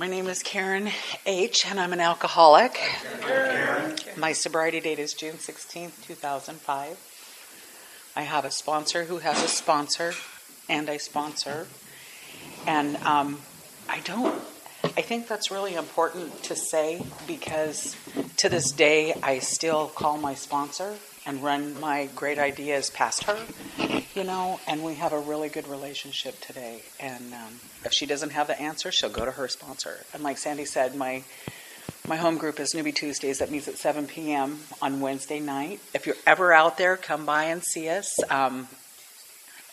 My name is Karen H., and I'm an alcoholic. My sobriety date is June 16, 2005. I have a sponsor who has a sponsor, and a sponsor. And um, I don't, I think that's really important to say because to this day I still call my sponsor and run my great ideas past her, you know, and we have a really good relationship today. And um, if she doesn't have the answer, she'll go to her sponsor. And like Sandy said, my my home group is Newbie Tuesdays. That meets at 7 p.m. on Wednesday night. If you're ever out there, come by and see us. Um,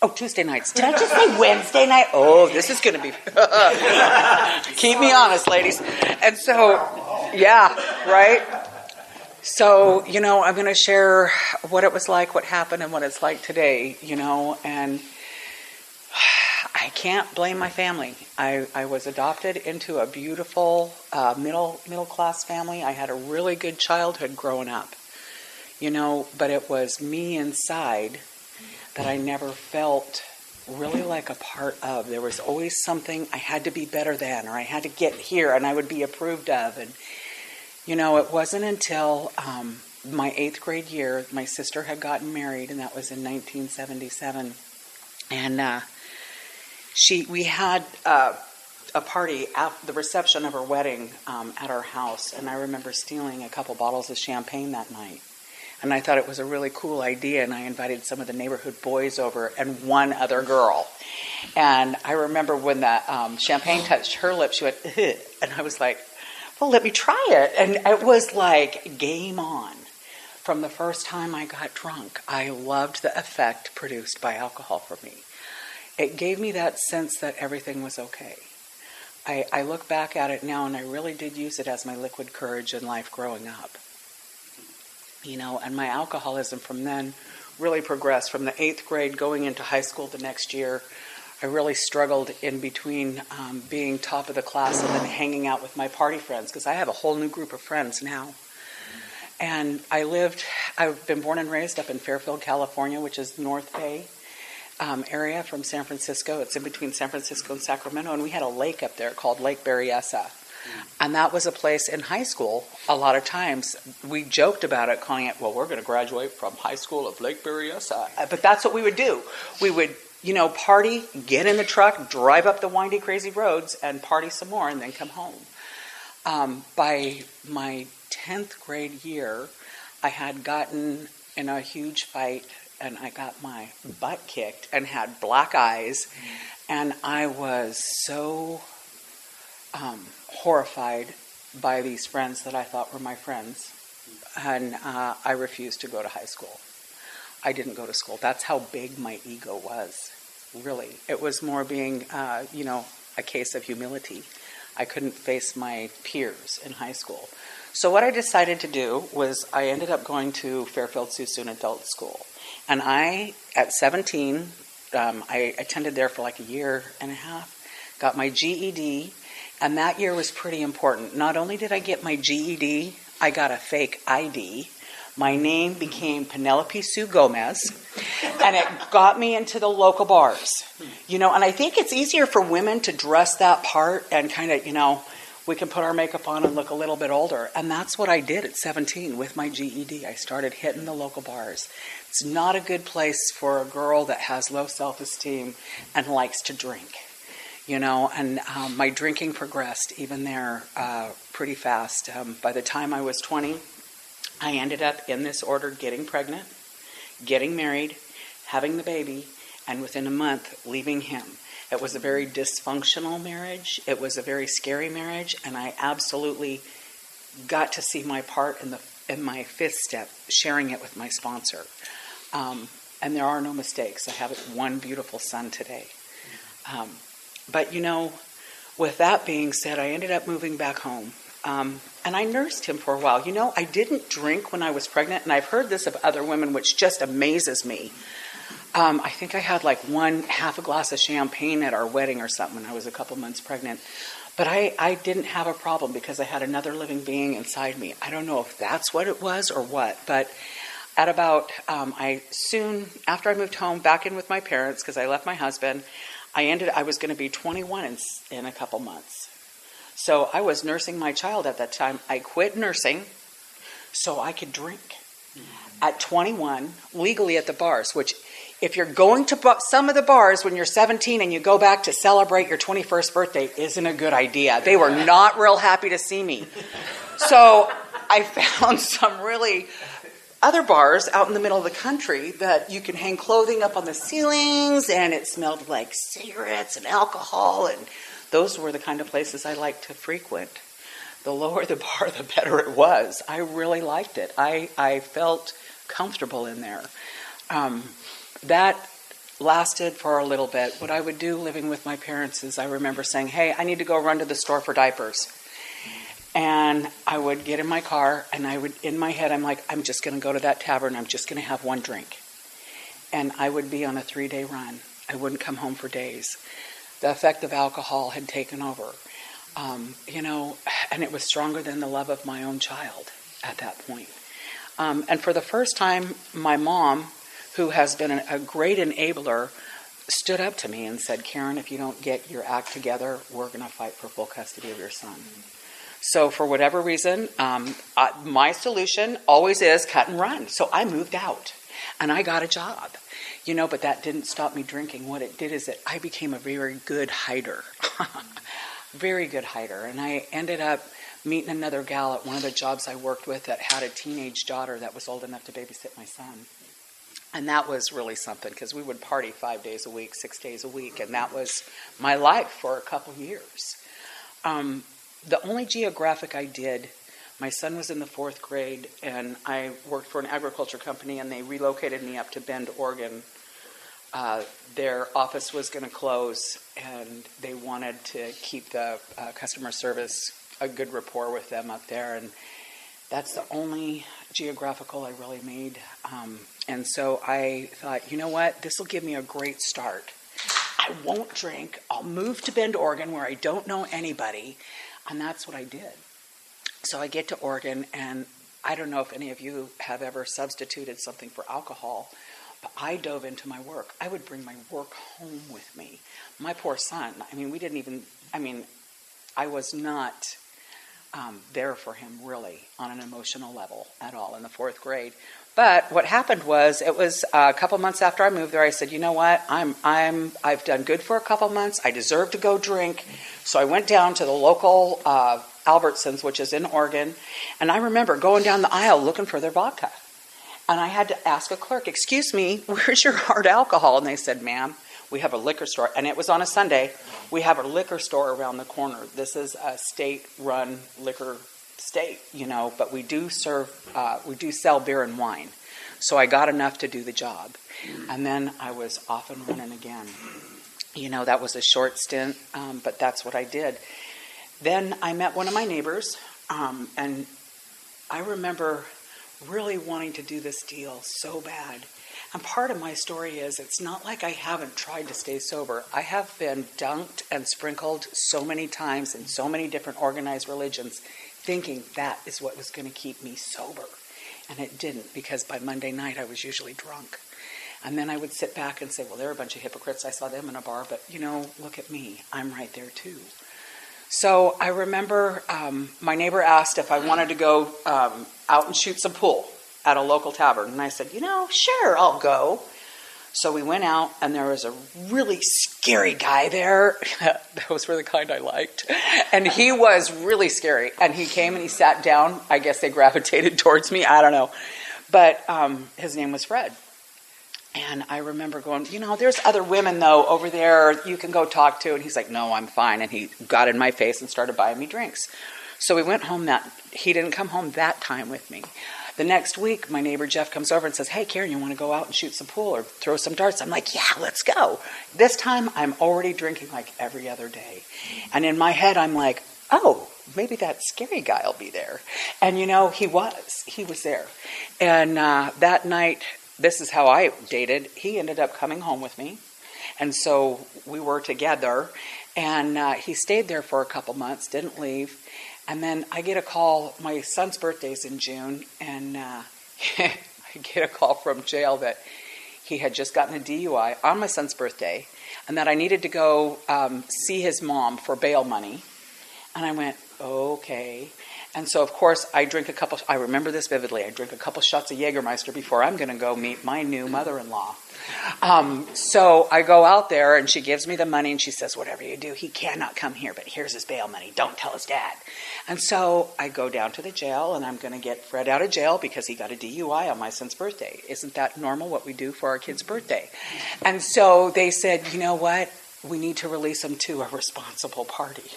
oh, Tuesday nights. Did I just say Wednesday night? Oh, this is going to be. Keep me honest, ladies. And so, yeah, right? So, you know, I'm going to share what it was like, what happened, and what it's like today, you know, and I can't blame my family. I, I was adopted into a beautiful uh, middle middle class family. I had a really good childhood growing up, you know, but it was me inside that I never felt really like a part of. There was always something I had to be better than, or I had to get here, and I would be approved of, and you know, it wasn't until um, my eighth grade year, my sister had gotten married, and that was in 1977. And uh, she, we had uh, a party at the reception of her wedding um, at our house, and I remember stealing a couple bottles of champagne that night. And I thought it was a really cool idea, and I invited some of the neighborhood boys over and one other girl. And I remember when the um, champagne touched her lips, she went, Ugh, and I was like, well, let me try it. And it was like game on. From the first time I got drunk, I loved the effect produced by alcohol for me. It gave me that sense that everything was okay. I, I look back at it now and I really did use it as my liquid courage in life growing up. You know, and my alcoholism from then really progressed from the eighth grade going into high school the next year I really struggled in between um, being top of the class and then hanging out with my party friends because I have a whole new group of friends now. And I lived, I've been born and raised up in Fairfield, California, which is North Bay um, area from San Francisco. It's in between San Francisco and Sacramento. And we had a lake up there called Lake Berryessa. And that was a place in high school, a lot of times, we joked about it, calling it, well, we're going to graduate from high school of Lake Berryessa. But that's what we would do. We would you know, party, get in the truck, drive up the windy, crazy roads, and party some more, and then come home. Um, by my 10th grade year, I had gotten in a huge fight and I got my butt kicked and had black eyes, and I was so um, horrified by these friends that I thought were my friends, and uh, I refused to go to high school. I didn't go to school. That's how big my ego was, really. It was more being, uh, you know, a case of humility. I couldn't face my peers in high school. So, what I decided to do was I ended up going to Fairfield Suisun Adult School. And I, at 17, um, I attended there for like a year and a half, got my GED, and that year was pretty important. Not only did I get my GED, I got a fake ID my name became Penelope Sue Gomez, and it got me into the local bars. You know, and I think it's easier for women to dress that part and kind of, you know, we can put our makeup on and look a little bit older. And that's what I did at 17 with my GED. I started hitting the local bars. It's not a good place for a girl that has low self esteem and likes to drink. You know, and um, my drinking progressed even there uh, pretty fast. Um, by the time I was 20, I ended up in this order getting pregnant, getting married, having the baby, and within a month leaving him. It was a very dysfunctional marriage. It was a very scary marriage, and I absolutely got to see my part in the in my fifth step, sharing it with my sponsor. Um, and there are no mistakes. I have one beautiful son today. Um, but you know, with that being said, I ended up moving back home um, and I nursed him for a while. You know, I didn't drink when I was pregnant, and I've heard this of other women, which just amazes me. Um, I think I had like one half a glass of champagne at our wedding or something when I was a couple months pregnant. But I, I didn't have a problem because I had another living being inside me. I don't know if that's what it was or what, but at about, um, I soon, after I moved home back in with my parents because I left my husband, I ended, I was going to be 21 in, in a couple months. So I was nursing my child at that time. I quit nursing so I could drink at 21 legally at the bars, which if you're going to some of the bars when you're 17 and you go back to celebrate your 21st birthday isn't a good idea. They were not real happy to see me. So I found some really other bars out in the middle of the country that you can hang clothing up on the ceilings and it smelled like cigarettes and alcohol and those were the kind of places I liked to frequent. The lower the bar, the better it was. I really liked it. I, I felt comfortable in there. Um, that lasted for a little bit. What I would do living with my parents is I remember saying, Hey, I need to go run to the store for diapers. And I would get in my car and I would, in my head, I'm like, I'm just going to go to that tavern. I'm just going to have one drink. And I would be on a three day run. I wouldn't come home for days. The effect of alcohol had taken over. Um, you know, and it was stronger than the love of my own child at that point. Um, and for the first time, my mom, who has been a great enabler, stood up to me and said, Karen, if you don't get your act together, we're going to fight for full custody of your son. So, for whatever reason, um, uh, my solution always is cut and run. So, I moved out and I got a job. You know, but that didn't stop me drinking. What it did is that I became a very good hider. very good hider. And I ended up meeting another gal at one of the jobs I worked with that had a teenage daughter that was old enough to babysit my son. And that was really something because we would party five days a week, six days a week, and that was my life for a couple years. Um, the only geographic I did, my son was in the fourth grade, and I worked for an agriculture company, and they relocated me up to Bend, Oregon. Uh, their office was going to close, and they wanted to keep the uh, customer service a good rapport with them up there, and that's the only geographical I really made. Um, and so I thought, you know what, this will give me a great start. I won't drink. I'll move to Bend, Oregon, where I don't know anybody, and that's what I did. So I get to Oregon, and I don't know if any of you have ever substituted something for alcohol, but I dove into my work. I would bring my work home with me. My poor son, I mean, we didn't even, I mean, I was not um, there for him really on an emotional level at all in the fourth grade. But what happened was, it was a couple months after I moved there. I said, "You know what? I'm I'm I've done good for a couple months. I deserve to go drink." So I went down to the local uh, Albertsons, which is in Oregon, and I remember going down the aisle looking for their vodka, and I had to ask a clerk, "Excuse me, where's your hard alcohol?" And they said, "Ma'am." We have a liquor store, and it was on a Sunday. We have a liquor store around the corner. This is a state run liquor state, you know, but we do serve, uh, we do sell beer and wine. So I got enough to do the job. And then I was off and running again. You know, that was a short stint, um, but that's what I did. Then I met one of my neighbors, um, and I remember really wanting to do this deal so bad. And part of my story is it's not like I haven't tried to stay sober. I have been dunked and sprinkled so many times in so many different organized religions thinking that is what was going to keep me sober. And it didn't because by Monday night I was usually drunk. And then I would sit back and say, well, they're a bunch of hypocrites. I saw them in a bar, but you know, look at me. I'm right there too. So I remember um, my neighbor asked if I wanted to go um, out and shoot some pool at a local tavern. And I said, you know, sure, I'll go. So we went out, and there was a really scary guy there. Those were the kind I liked. And he was really scary. And he came and he sat down. I guess they gravitated towards me. I don't know. But um, his name was Fred. And I remember going, you know, there's other women, though, over there you can go talk to. And he's like, no, I'm fine. And he got in my face and started buying me drinks. So we went home that, he didn't come home that time with me. The next week, my neighbor Jeff comes over and says, Hey, Karen, you want to go out and shoot some pool or throw some darts? I'm like, Yeah, let's go. This time, I'm already drinking like every other day. And in my head, I'm like, Oh, maybe that scary guy will be there. And you know, he was. He was there. And uh, that night, this is how I dated. He ended up coming home with me. And so we were together. And uh, he stayed there for a couple months, didn't leave. And then I get a call. My son's birthday's in June, and uh, I get a call from jail that he had just gotten a DUI on my son's birthday, and that I needed to go um, see his mom for bail money. And I went, okay. And so, of course, I drink a couple, I remember this vividly. I drink a couple shots of Jägermeister before I'm going to go meet my new mother in law. Um, so I go out there and she gives me the money and she says, Whatever you do, he cannot come here, but here's his bail money. Don't tell his dad. And so I go down to the jail and I'm going to get Fred out of jail because he got a DUI on my son's birthday. Isn't that normal what we do for our kid's birthday? And so they said, You know what? We need to release him to a responsible party.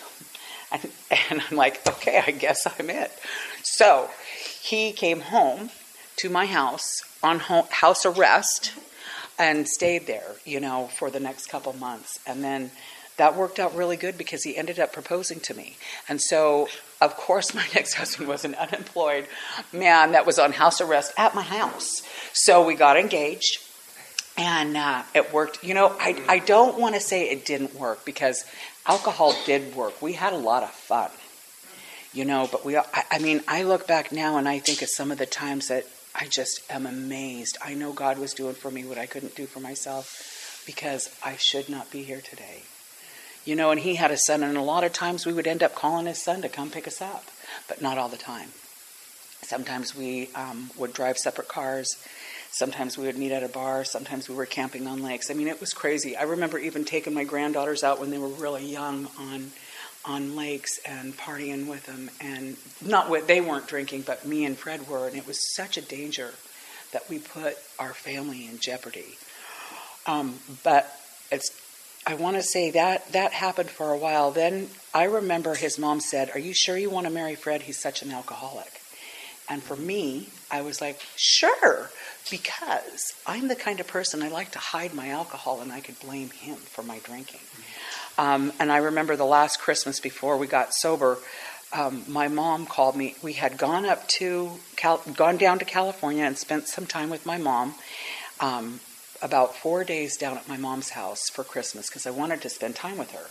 And, and I'm like, okay, I guess I'm it. So he came home to my house on house arrest and stayed there, you know, for the next couple months. And then that worked out really good because he ended up proposing to me. And so, of course, my next husband was an unemployed man that was on house arrest at my house. So we got engaged and uh, it worked. You know, I, I don't want to say it didn't work because alcohol did work. We had a lot of fun, you know, but we, I, mean, I look back now and I think of some of the times that I just am amazed. I know God was doing for me what I couldn't do for myself because I should not be here today. You know, and he had a son, and a lot of times we would end up calling his son to come pick us up, but not all the time. Sometimes we um, would drive separate cars Sometimes we would meet at a bar. Sometimes we were camping on lakes. I mean, it was crazy. I remember even taking my granddaughters out when they were really young on on lakes and partying with them. And not what they weren't drinking, but me and Fred were. And it was such a danger that we put our family in jeopardy. Um, but it's I want to say that that happened for a while. Then I remember his mom said, "Are you sure you want to marry Fred? He's such an alcoholic." And for me, I was like, "Sure." because I'm the kind of person I like to hide my alcohol and I could blame him for my drinking. Um, and I remember the last Christmas before we got sober, um, my mom called me. We had gone up to Cal- gone down to California and spent some time with my mom. Um, about four days down at my mom's house for Christmas because I wanted to spend time with her.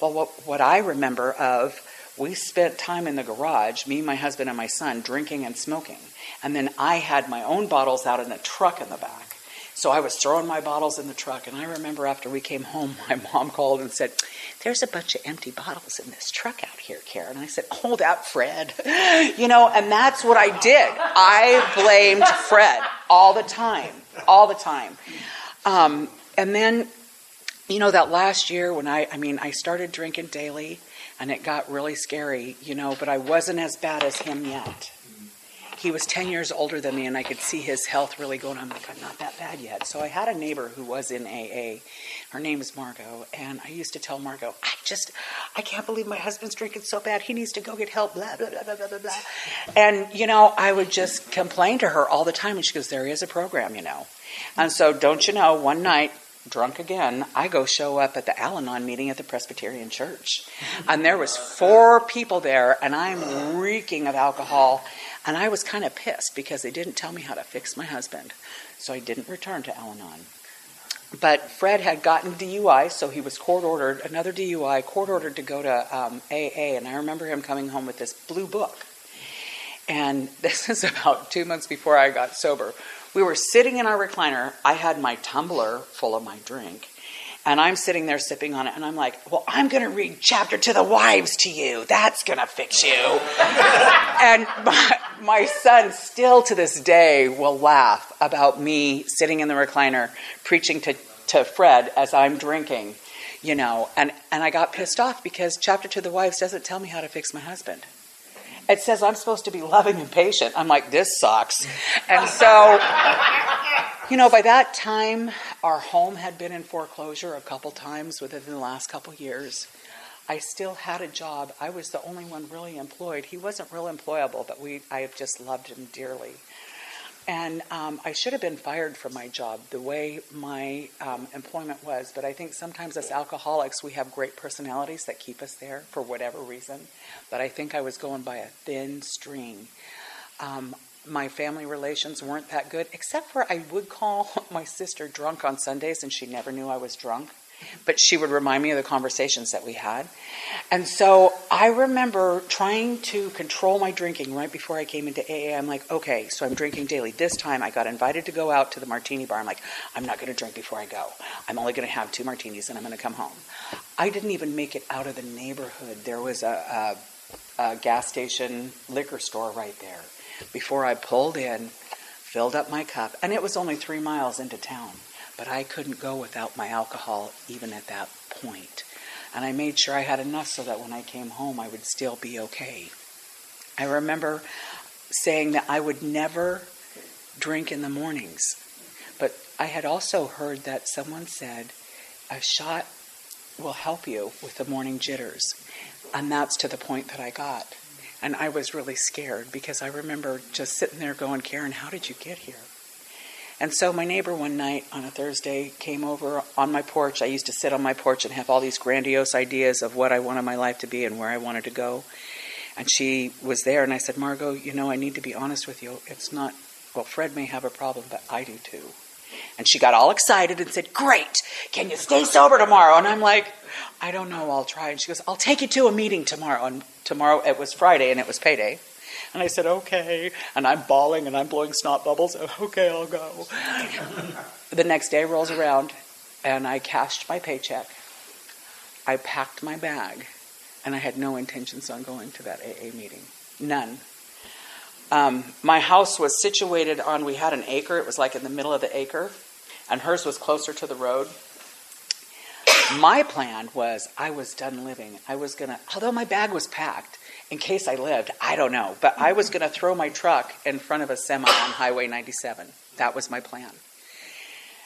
Well, what, what I remember of, we spent time in the garage, me, my husband, and my son, drinking and smoking. And then I had my own bottles out in the truck in the back. So I was throwing my bottles in the truck. And I remember after we came home, my mom called and said, There's a bunch of empty bottles in this truck out here, Karen. And I said, Hold that, Fred. You know, and that's what I did. I blamed Fred all the time, all the time. Um, and then, you know, that last year when I, I mean, I started drinking daily and it got really scary, you know, but I wasn't as bad as him yet he was 10 years older than me and I could see his health really going. I'm like, I'm not that bad yet. So I had a neighbor who was in AA. Her name is Margot. And I used to tell Margot, I just, I can't believe my husband's drinking so bad. He needs to go get help, blah, blah, blah, blah, blah, blah. And, you know, I would just complain to her all the time. And she goes, there is a program, you know. And so, don't you know, one night, drunk again, I go show up at the Al-Anon meeting at the Presbyterian Church. And there was four people there, and I'm reeking of alcohol. And I was kind of pissed because they didn't tell me how to fix my husband. So I didn't return to Al Anon. But Fred had gotten DUI, so he was court ordered, another DUI, court ordered to go to um, AA. And I remember him coming home with this blue book. And this is about two months before I got sober. We were sitting in our recliner. I had my tumbler full of my drink. And I'm sitting there sipping on it, and I'm like, well, I'm going to read chapter to the wives to you. That's going to fix you. and my, my son, still to this day, will laugh about me sitting in the recliner preaching to, to Fred as I'm drinking, you know. And, and I got pissed off because chapter to the wives doesn't tell me how to fix my husband. It says I'm supposed to be loving and patient. I'm like, this sucks. And so you know, by that time, our home had been in foreclosure a couple times within the last couple years. I still had a job. I was the only one really employed. He wasn't real employable, but we I have just loved him dearly. And um, I should have been fired from my job the way my um, employment was. But I think sometimes as alcoholics, we have great personalities that keep us there for whatever reason. But I think I was going by a thin string. Um, my family relations weren't that good, except for I would call my sister drunk on Sundays, and she never knew I was drunk. But she would remind me of the conversations that we had. And so I remember trying to control my drinking right before I came into AA. I'm like, okay, so I'm drinking daily. This time I got invited to go out to the martini bar. I'm like, I'm not going to drink before I go. I'm only going to have two martinis and I'm going to come home. I didn't even make it out of the neighborhood. There was a, a, a gas station liquor store right there. Before I pulled in, filled up my cup, and it was only three miles into town. But I couldn't go without my alcohol even at that point. And I made sure I had enough so that when I came home, I would still be okay. I remember saying that I would never drink in the mornings. But I had also heard that someone said a shot will help you with the morning jitters. And that's to the point that I got. And I was really scared because I remember just sitting there going, Karen, how did you get here? And so my neighbor one night on a Thursday came over on my porch. I used to sit on my porch and have all these grandiose ideas of what I wanted my life to be and where I wanted to go. And she was there, and I said, Margot, you know, I need to be honest with you. It's not, well, Fred may have a problem, but I do too. And she got all excited and said, Great, can you stay sober tomorrow? And I'm like, I don't know, I'll try. And she goes, I'll take you to a meeting tomorrow. And tomorrow, it was Friday and it was payday. And I said, Okay. And I'm bawling and I'm blowing snot bubbles. Okay, I'll go. the next day rolls around and I cashed my paycheck. I packed my bag and I had no intentions on going to that AA meeting. None. Um, my house was situated on, we had an acre, it was like in the middle of the acre, and hers was closer to the road. My plan was I was done living. I was going to, although my bag was packed, in case I lived, I don't know, but I was going to throw my truck in front of a semi on Highway 97. That was my plan.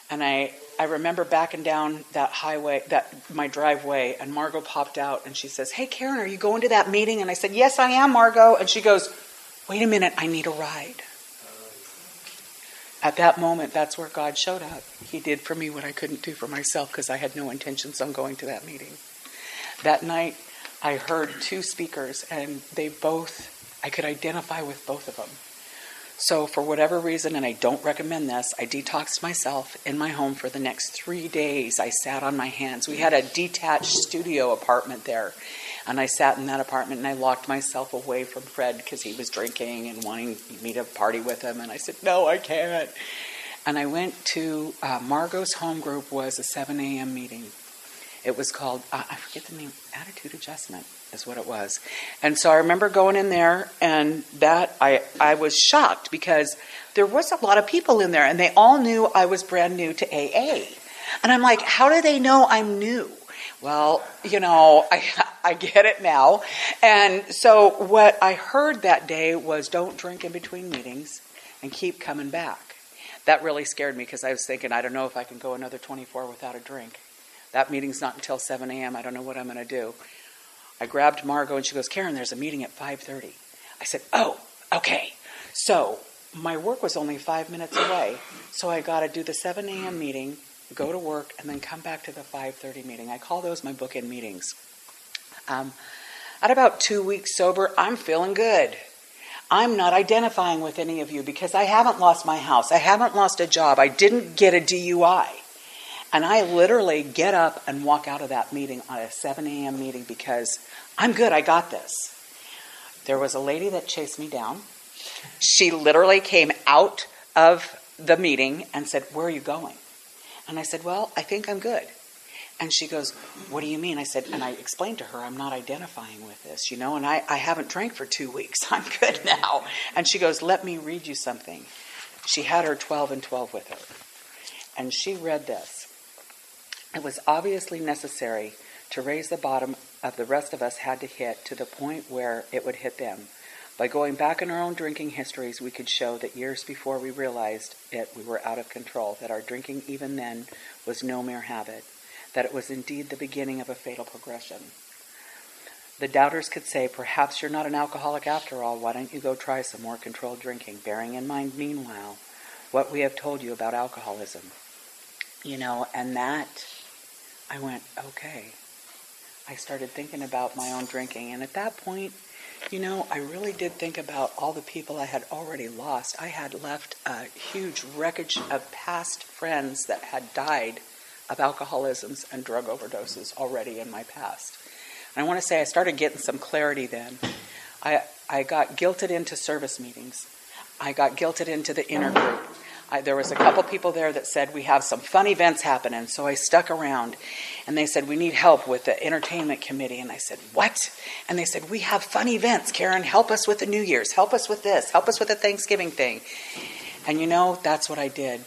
And I, I remember backing down that highway, that my driveway, and Margot popped out and she says, Hey, Karen, are you going to that meeting? And I said, Yes, I am, Margot. And she goes, Wait a minute, I need a ride. At that moment, that's where God showed up. He did for me what I couldn't do for myself because I had no intentions on going to that meeting. That night, I heard two speakers, and they both, I could identify with both of them. So, for whatever reason, and I don't recommend this, I detoxed myself in my home for the next three days. I sat on my hands. We had a detached studio apartment there. And I sat in that apartment and I locked myself away from Fred because he was drinking and wanting me to party with him. And I said, No, I can't. And I went to uh, Margot's home group was a 7 a.m. meeting. It was called, uh, I forget the name, Attitude Adjustment is what it was. And so I remember going in there, and that I, I was shocked because there was a lot of people in there, and they all knew I was brand new to AA. And I'm like, how do they know I'm new? Well, you know, I, I get it now. And so what I heard that day was don't drink in between meetings and keep coming back. That really scared me because I was thinking, I don't know if I can go another 24 without a drink. That meeting's not until 7 a.m. I don't know what I'm going to do. I grabbed Margot and she goes, Karen, there's a meeting at 5:30. I said, "Oh, okay." So my work was only five minutes away, so I got to do the 7 a.m. meeting, go to work, and then come back to the 5:30 meeting. I call those my bookend meetings. Um, at about two weeks sober, I'm feeling good. I'm not identifying with any of you because I haven't lost my house. I haven't lost a job. I didn't get a DUI. And I literally get up and walk out of that meeting on a 7 a.m. meeting because I'm good, I got this. There was a lady that chased me down. She literally came out of the meeting and said, Where are you going? And I said, Well, I think I'm good. And she goes, What do you mean? I said, and I explained to her, I'm not identifying with this, you know, and I, I haven't drank for two weeks. I'm good now. And she goes, Let me read you something. She had her 12 and 12 with her. And she read this. It was obviously necessary to raise the bottom of the rest of us had to hit to the point where it would hit them. By going back in our own drinking histories, we could show that years before we realized it, we were out of control, that our drinking even then was no mere habit, that it was indeed the beginning of a fatal progression. The doubters could say, Perhaps you're not an alcoholic after all. Why don't you go try some more controlled drinking? Bearing in mind, meanwhile, what we have told you about alcoholism. You know, and that I went, okay. I started thinking about my own drinking. And at that point, you know, I really did think about all the people I had already lost. I had left a huge wreckage of past friends that had died of alcoholisms and drug overdoses already in my past. And I want to say I started getting some clarity then. I, I got guilted into service meetings. I got guilted into the inner group. I, there was a couple people there that said we have some fun events happening, so I stuck around. And they said we need help with the entertainment committee, and I said what? And they said we have fun events. Karen, help us with the New Year's, help us with this, help us with the Thanksgiving thing. And you know that's what I did.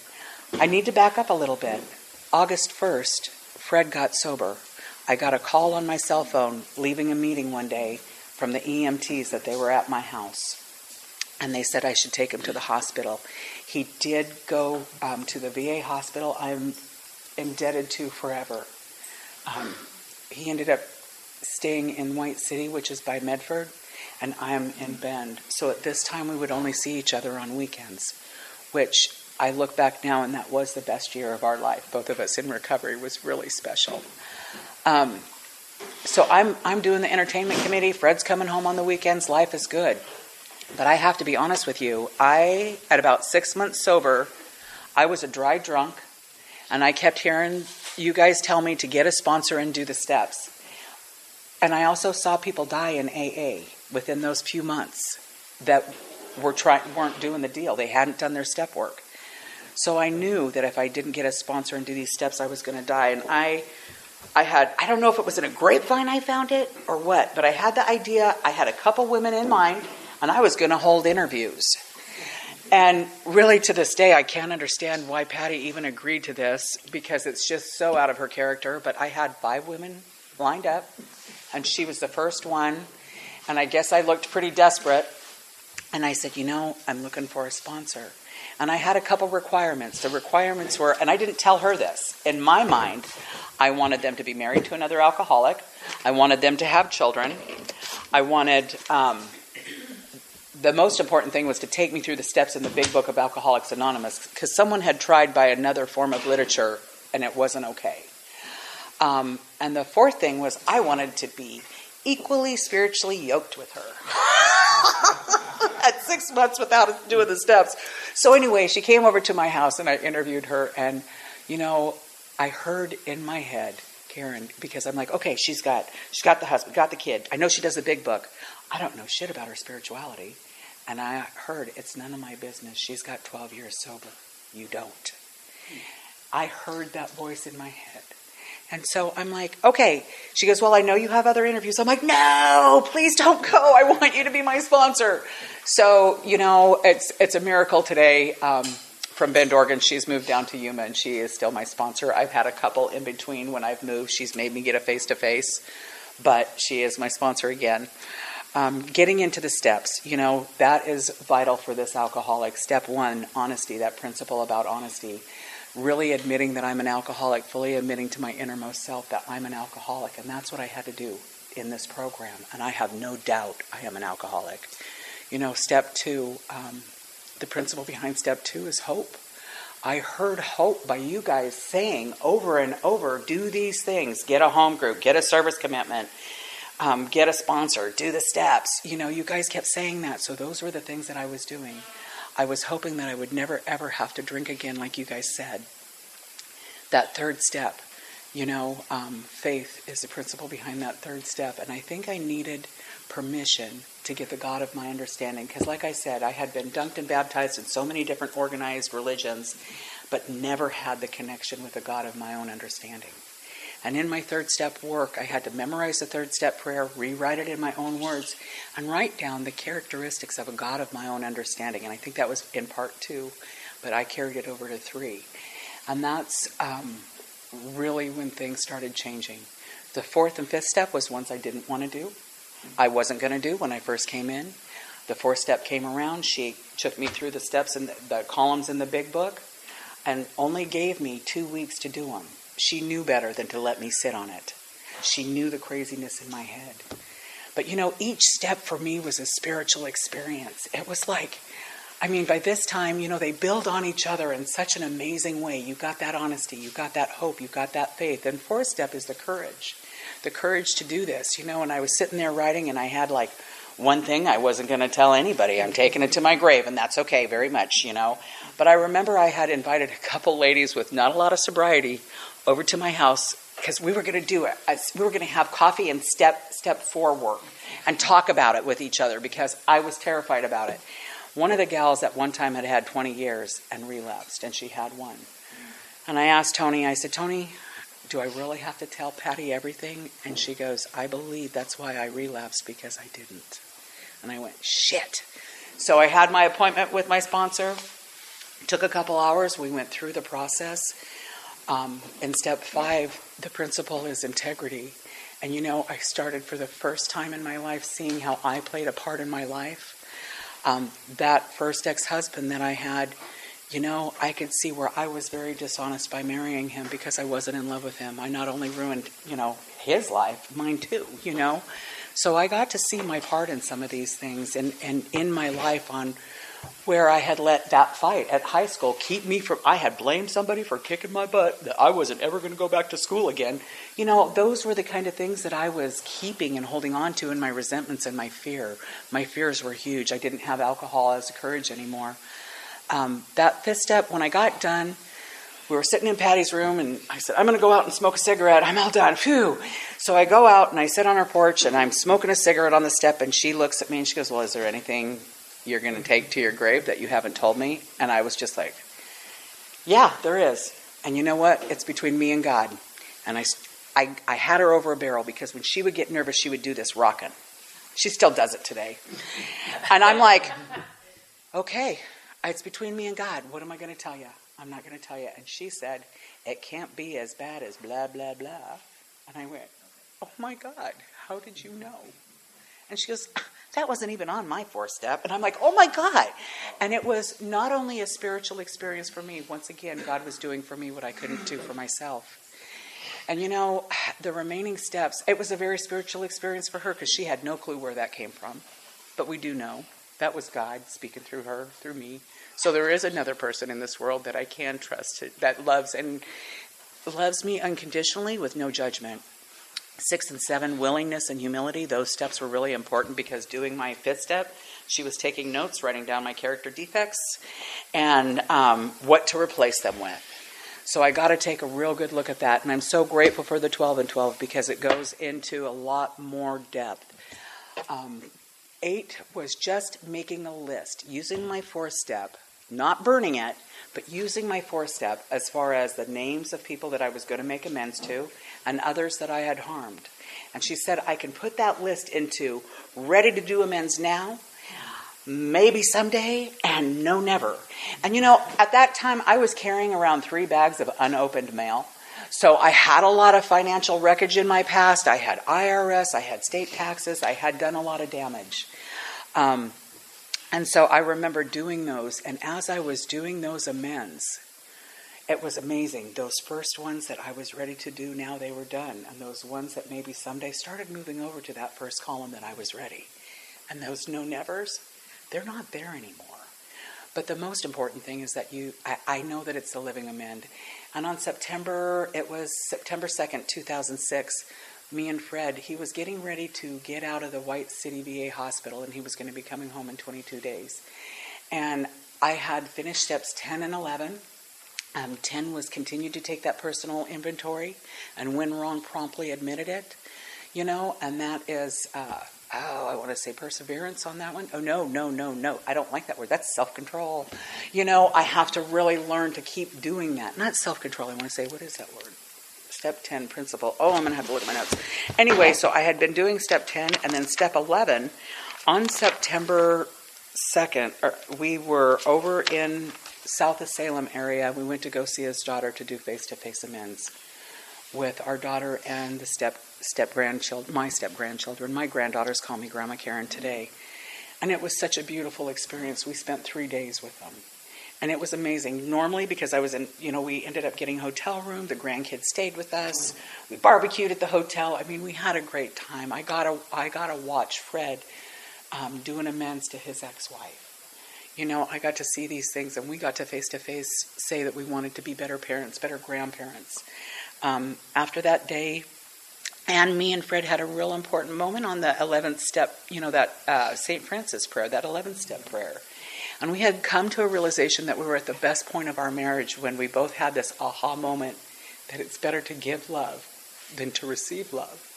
I need to back up a little bit. August first, Fred got sober. I got a call on my cell phone leaving a meeting one day from the EMTs that they were at my house and they said I should take him to the hospital. He did go um, to the VA hospital. I'm indebted to forever. Um, he ended up staying in White City, which is by Medford, and I'm in Bend. So at this time, we would only see each other on weekends, which I look back now, and that was the best year of our life. Both of us in recovery was really special. Um, so I'm I'm doing the entertainment committee. Fred's coming home on the weekends. Life is good. But I have to be honest with you. I, at about six months sober, I was a dry drunk, and I kept hearing you guys tell me to get a sponsor and do the steps. And I also saw people die in AA within those few months that were try- weren't doing the deal. They hadn't done their step work. So I knew that if I didn't get a sponsor and do these steps, I was going to die. And I, I had, I don't know if it was in a grapevine I found it or what, but I had the idea. I had a couple women in mind and I was going to hold interviews. And really, to this day, I can't understand why Patty even agreed to this because it's just so out of her character. But I had five women lined up, and she was the first one. And I guess I looked pretty desperate. And I said, You know, I'm looking for a sponsor. And I had a couple requirements. The requirements were, and I didn't tell her this. In my mind, I wanted them to be married to another alcoholic. I wanted them to have children. I wanted um, the most important thing was to take me through the steps in the big book of Alcoholics Anonymous because someone had tried by another form of literature and it wasn't okay. Um, and the fourth thing was I wanted to be equally spiritually yoked with her. At six months without doing the steps. So, anyway, she came over to my house and I interviewed her. And, you know, I heard in my head, Karen, because I'm like, okay, she's got she's got the husband, got the kid. I know she does the big book. I don't know shit about her spirituality. And I heard, it's none of my business. She's got 12 years sober. You don't. I heard that voice in my head. And so I'm like, okay. She goes, well, I know you have other interviews. I'm like, no, please don't go. I want you to be my sponsor. So, you know, it's, it's a miracle today. Um, from Bend, Oregon, she's moved down to Yuma and she is still my sponsor. I've had a couple in between when I've moved. She's made me get a face to face, but she is my sponsor again. Um, getting into the steps, you know, that is vital for this alcoholic. Step one, honesty, that principle about honesty. Really admitting that I'm an alcoholic, fully admitting to my innermost self that I'm an alcoholic. And that's what I had to do in this program. And I have no doubt I am an alcoholic. You know, step two, um, the principle behind step two is hope. I heard hope by you guys saying over and over do these things, get a home group, get a service commitment um, get a sponsor, do the steps. You know, you guys kept saying that. So those were the things that I was doing. I was hoping that I would never, ever have to drink again, like you guys said. That third step, you know, um, faith is the principle behind that third step. And I think I needed permission to get the God of my understanding. Because, like I said, I had been dunked and baptized in so many different organized religions, but never had the connection with the God of my own understanding. And in my third step work, I had to memorize the third step prayer, rewrite it in my own words, and write down the characteristics of a God of my own understanding. And I think that was in part two, but I carried it over to three. And that's um, really when things started changing. The fourth and fifth step was ones I didn't want to do. I wasn't going to do when I first came in. The fourth step came around. She took me through the steps and the, the columns in the big book and only gave me two weeks to do them. She knew better than to let me sit on it. She knew the craziness in my head. But you know, each step for me was a spiritual experience. It was like, I mean, by this time, you know, they build on each other in such an amazing way. You got that honesty, you got that hope, you got that faith. And fourth step is the courage. The courage to do this. You know, and I was sitting there writing and I had like one thing I wasn't going to tell anybody. I'm taking it to my grave, and that's okay very much, you know. But I remember I had invited a couple ladies with not a lot of sobriety over to my house because we were going to do it. We were going to have coffee and step step four work and talk about it with each other because I was terrified about it. One of the gals at one time had had 20 years and relapsed, and she had one. And I asked Tony, I said, Tony, do I really have to tell Patty everything? And she goes, I believe that's why I relapsed because I didn't. And I went, shit. So I had my appointment with my sponsor. It took a couple hours. We went through the process. Um, in step five, the principle is integrity. And you know, I started for the first time in my life seeing how I played a part in my life. Um, that first ex husband that I had, you know, I could see where I was very dishonest by marrying him because I wasn't in love with him. I not only ruined, you know, his life, mine too, you know. So I got to see my part in some of these things and, and in my life on where I had let that fight at high school keep me from, I had blamed somebody for kicking my butt, that I wasn't ever going to go back to school again. You know, those were the kind of things that I was keeping and holding on to in my resentments and my fear. My fears were huge. I didn't have alcohol as a courage anymore. Um, that fifth step, when I got done, we were sitting in Patty's room, and I said, I'm going to go out and smoke a cigarette. I'm all done. Phew. So I go out and I sit on her porch, and I'm smoking a cigarette on the step, and she looks at me and she goes, Well, is there anything you're going to take to your grave that you haven't told me? And I was just like, Yeah, there is. And you know what? It's between me and God. And I, I, I had her over a barrel because when she would get nervous, she would do this rocking. She still does it today. And I'm like, Okay, it's between me and God. What am I going to tell you? I'm not going to tell you. And she said, It can't be as bad as blah, blah, blah. And I went, Oh my God, how did you know? And she goes, That wasn't even on my fourth step. And I'm like, Oh my God. And it was not only a spiritual experience for me, once again, God was doing for me what I couldn't do for myself. And you know, the remaining steps, it was a very spiritual experience for her because she had no clue where that came from. But we do know that was God speaking through her, through me. So there is another person in this world that I can trust that loves and loves me unconditionally with no judgment. Six and seven, willingness and humility. Those steps were really important because doing my fifth step, she was taking notes, writing down my character defects, and um, what to replace them with. So I got to take a real good look at that, and I'm so grateful for the 12 and 12 because it goes into a lot more depth. Um, eight was just making a list, using my fourth step, not burning it, but using my fourth step as far as the names of people that I was going to make amends to and others that I had harmed. And she said, I can put that list into ready to do amends now, maybe someday, and no never. And you know, at that time, I was carrying around three bags of unopened mail. So I had a lot of financial wreckage in my past. I had IRS, I had state taxes, I had done a lot of damage. Um, and so I remember doing those, and as I was doing those amends, it was amazing. Those first ones that I was ready to do, now they were done. And those ones that maybe someday started moving over to that first column that I was ready. And those no nevers, they're not there anymore. But the most important thing is that you, I, I know that it's the living amend. And on September, it was September 2nd, 2006, me and Fred, he was getting ready to get out of the White City VA hospital and he was going to be coming home in 22 days. And I had finished steps 10 and 11. Um, 10 was continued to take that personal inventory and when wrong, promptly admitted it. You know, and that is, uh, oh, I want to say perseverance on that one. Oh, no, no, no, no. I don't like that word. That's self control. You know, I have to really learn to keep doing that. Not self control. I want to say, what is that word? step 10 principle. Oh, I'm going to have to look at my notes. Anyway, so I had been doing step 10 and then step 11. On September 2nd, er, we were over in south of Salem area. We went to go see his daughter to do face to face amends with our daughter and the step step grandchildren, my step grandchildren. My granddaughters call me Grandma Karen today. And it was such a beautiful experience. We spent three days with them and it was amazing. Normally, because I was in, you know, we ended up getting a hotel room. The grandkids stayed with us. We barbecued at the hotel. I mean, we had a great time. I got to, I got to watch Fred um, do an amends to his ex-wife. You know, I got to see these things, and we got to face to face say that we wanted to be better parents, better grandparents. Um, after that day, and me and Fred had a real important moment on the 11th step, you know, that uh, St. Francis prayer, that 11th step prayer. And we had come to a realization that we were at the best point of our marriage when we both had this aha moment that it's better to give love than to receive love.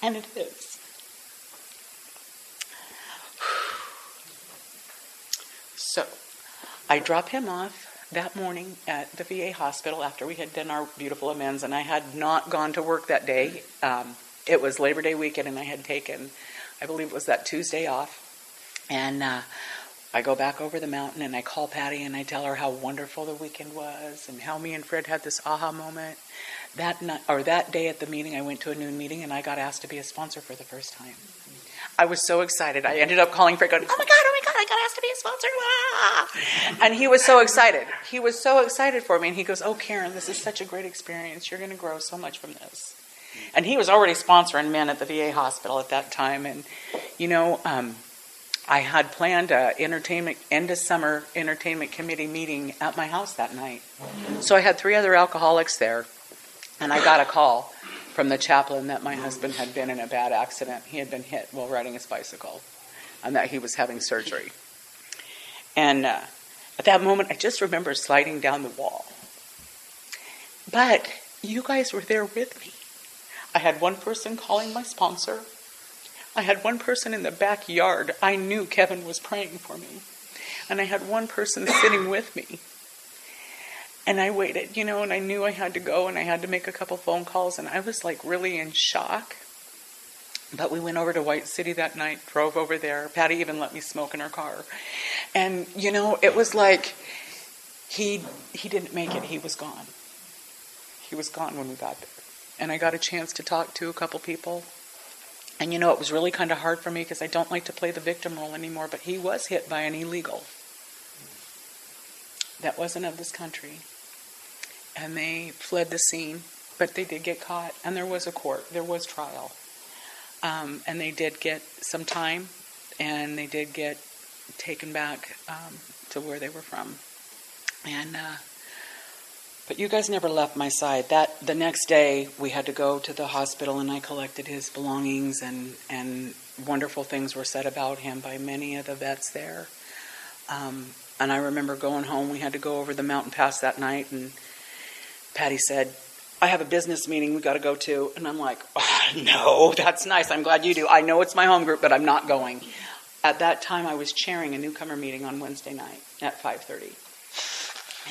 And it is. So I drop him off that morning at the VA hospital after we had done our beautiful amends, and I had not gone to work that day. Um, it was Labor Day weekend, and I had taken, I believe it was that Tuesday off. And uh, I go back over the mountain and I call Patty and I tell her how wonderful the weekend was and how me and Fred had this aha moment. That night, or that day at the meeting, I went to a noon meeting and I got asked to be a sponsor for the first time. I was so excited. I ended up calling Fred, going, "Oh my god, sponsor!" Ah! And he was so excited. He was so excited for me, and he goes, "Oh, Karen, this is such a great experience. You're going to grow so much from this." And he was already sponsoring men at the VA hospital at that time, and you know. Um, I had planned a entertainment end of summer entertainment committee meeting at my house that night. So I had three other alcoholics there, and I got a call from the chaplain that my husband had been in a bad accident. He had been hit while riding his bicycle, and that he was having surgery. And uh, at that moment, I just remember sliding down the wall. But you guys were there with me. I had one person calling my sponsor. I had one person in the backyard. I knew Kevin was praying for me. And I had one person sitting with me. And I waited, you know, and I knew I had to go and I had to make a couple phone calls and I was like really in shock. But we went over to White City that night, drove over there. Patty even let me smoke in her car. And you know, it was like he he didn't make it, he was gone. He was gone when we got there. And I got a chance to talk to a couple people and you know, it was really kind of hard for me because I don't like to play the victim role anymore, but he was hit by an illegal that wasn't of this country. And they fled the scene, but they did get caught, and there was a court, there was trial. Um, and they did get some time, and they did get taken back um, to where they were from. And uh, but you guys never left my side. That the next day we had to go to the hospital and I collected his belongings and and wonderful things were said about him by many of the vets there. Um, and I remember going home. We had to go over the mountain pass that night, and Patty said, "I have a business meeting we got to go to." And I'm like, oh, "No, that's nice. I'm glad you do. I know it's my home group, but I'm not going." At that time, I was chairing a newcomer meeting on Wednesday night at 5:30,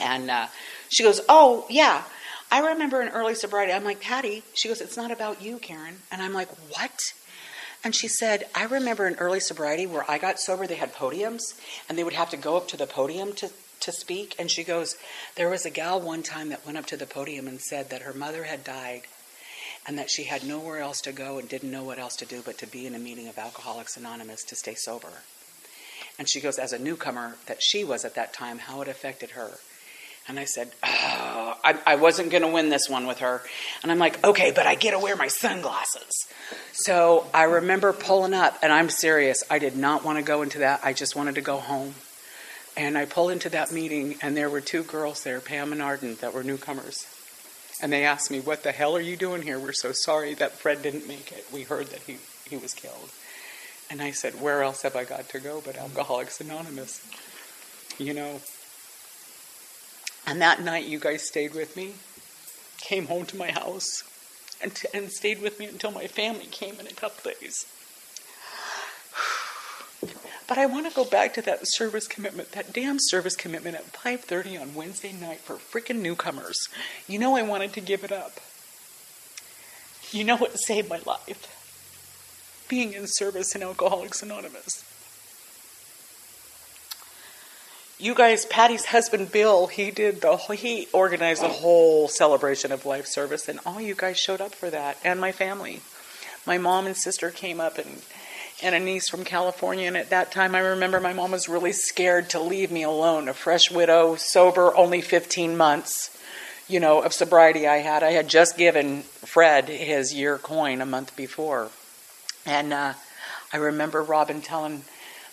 and uh, she goes, Oh, yeah. I remember in early sobriety, I'm like, Patty, she goes, It's not about you, Karen. And I'm like, What? And she said, I remember in early sobriety where I got sober, they had podiums and they would have to go up to the podium to, to speak. And she goes, There was a gal one time that went up to the podium and said that her mother had died and that she had nowhere else to go and didn't know what else to do but to be in a meeting of Alcoholics Anonymous to stay sober. And she goes, as a newcomer that she was at that time, how it affected her. And I said, oh, I, I wasn't going to win this one with her. And I'm like, okay, but I get to wear my sunglasses. So I remember pulling up, and I'm serious. I did not want to go into that. I just wanted to go home. And I pull into that meeting, and there were two girls there, Pam and Arden, that were newcomers. And they asked me, What the hell are you doing here? We're so sorry that Fred didn't make it. We heard that he, he was killed. And I said, Where else have I got to go but Alcoholics Anonymous? You know, and that night, you guys stayed with me, came home to my house, and, t- and stayed with me until my family came in a couple days. But I want to go back to that service commitment, that damn service commitment at 5:30 on Wednesday night for freaking newcomers. You know I wanted to give it up. You know what saved my life? Being in service in Alcoholics Anonymous you guys, Patty's husband Bill, he did the he organized the whole celebration of life service, and all you guys showed up for that, and my family. My mom and sister came up, and and a niece from California. And at that time, I remember my mom was really scared to leave me alone, a fresh widow, sober, only 15 months, you know, of sobriety I had. I had just given Fred his year coin a month before. And uh, I remember Robin telling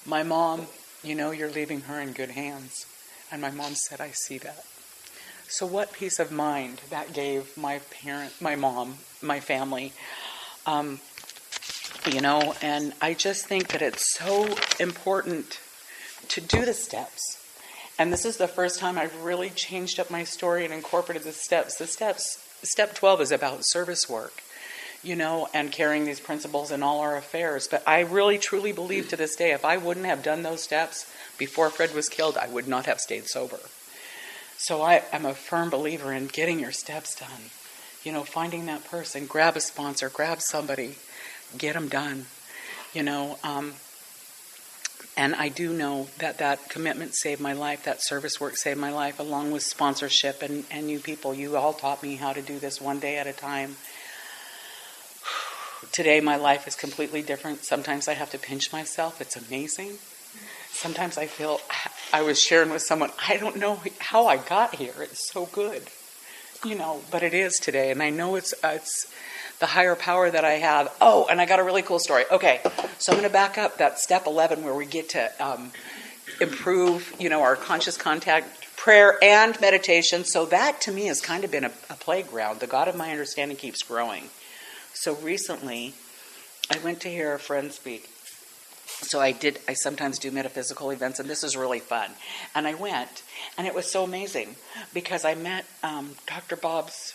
my mom, you know you're leaving her in good hands. And my mom said, I see that. So, what peace of mind that gave my parent, my mom, my family. Um, you know, and I just think that it's so important to do the steps. And this is the first time I've really changed up my story and incorporated the steps. The steps, step 12 is about service work you know, and carrying these principles in all our affairs. But I really truly believe to this day, if I wouldn't have done those steps, before Fred was killed, I would not have stayed sober. So I, I'm a firm believer in getting your steps done. You know, finding that person, grab a sponsor, grab somebody, get them done. You know, um, and I do know that that commitment saved my life, that service work saved my life, along with sponsorship and, and you people. You all taught me how to do this one day at a time. Today, my life is completely different. Sometimes I have to pinch myself. It's amazing. Sometimes I feel I was sharing with someone, I don't know how I got here. It's so good. You know, but it is today. And I know it's, uh, it's, the higher power that I have. Oh, and I got a really cool story. Okay, so I'm going to back up that step 11 where we get to um, improve, you know, our conscious contact, prayer, and meditation. So that to me has kind of been a, a playground. The God of my understanding keeps growing. So recently, I went to hear a friend speak. So I did. I sometimes do metaphysical events, and this is really fun. And I went, and it was so amazing because I met um, Dr. Bob's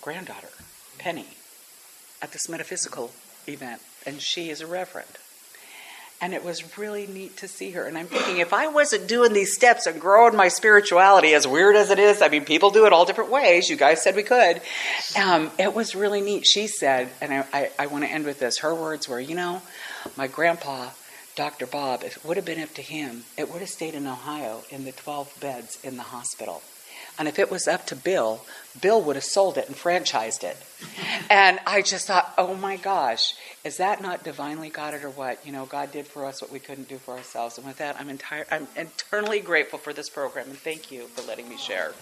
granddaughter, Penny at this metaphysical event, and she is a reverend. And it was really neat to see her. And I'm thinking, if I wasn't doing these steps and growing my spirituality, as weird as it is, I mean, people do it all different ways. You guys said we could. Um, it was really neat. She said, and I, I, I want to end with this her words were, you know, my grandpa, Dr. Bob, if it would have been up to him, it would have stayed in Ohio in the 12 beds in the hospital. And if it was up to Bill, Bill would have sold it and franchised it. And I just thought, oh my gosh, is that not divinely guided or what? You know, God did for us what we couldn't do for ourselves. And with that, I'm entire, I'm eternally grateful for this program, and thank you for letting me share.